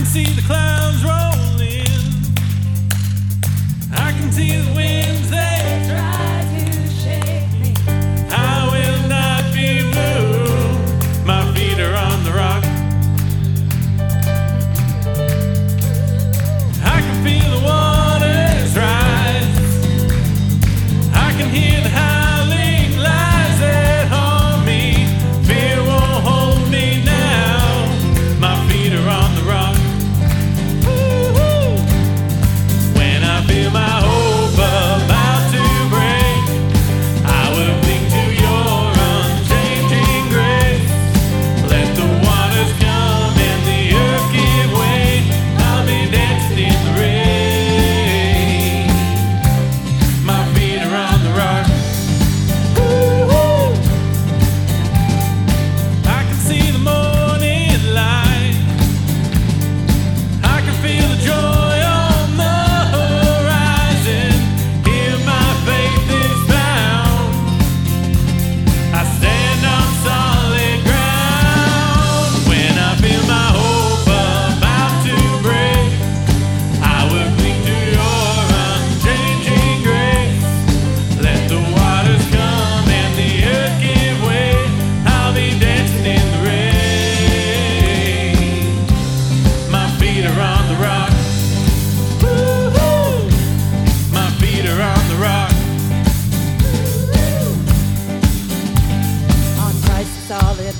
can see the clouds rolling. I can see the wind.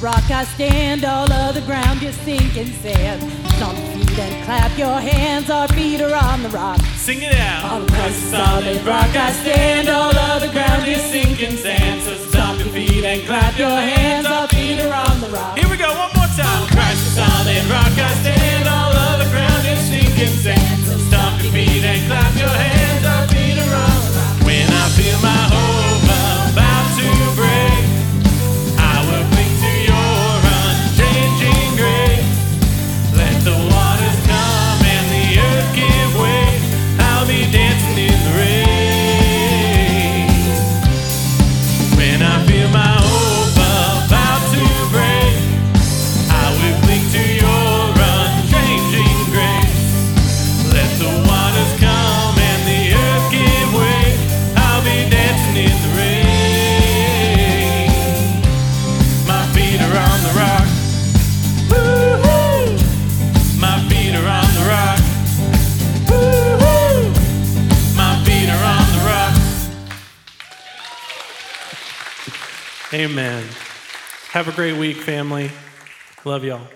I stand, all of the ground is sinking sand. Stomp your feet and clap your hands, our feet are on the rock. Sing it out. On the solid rock I stand, all of the ground is sinking sand. So stomp your feet and clap your hands, our feet are on the rock. Here we go, one more time. Christ the solid rock I stand, Amen. Have a great week, family. Love y'all.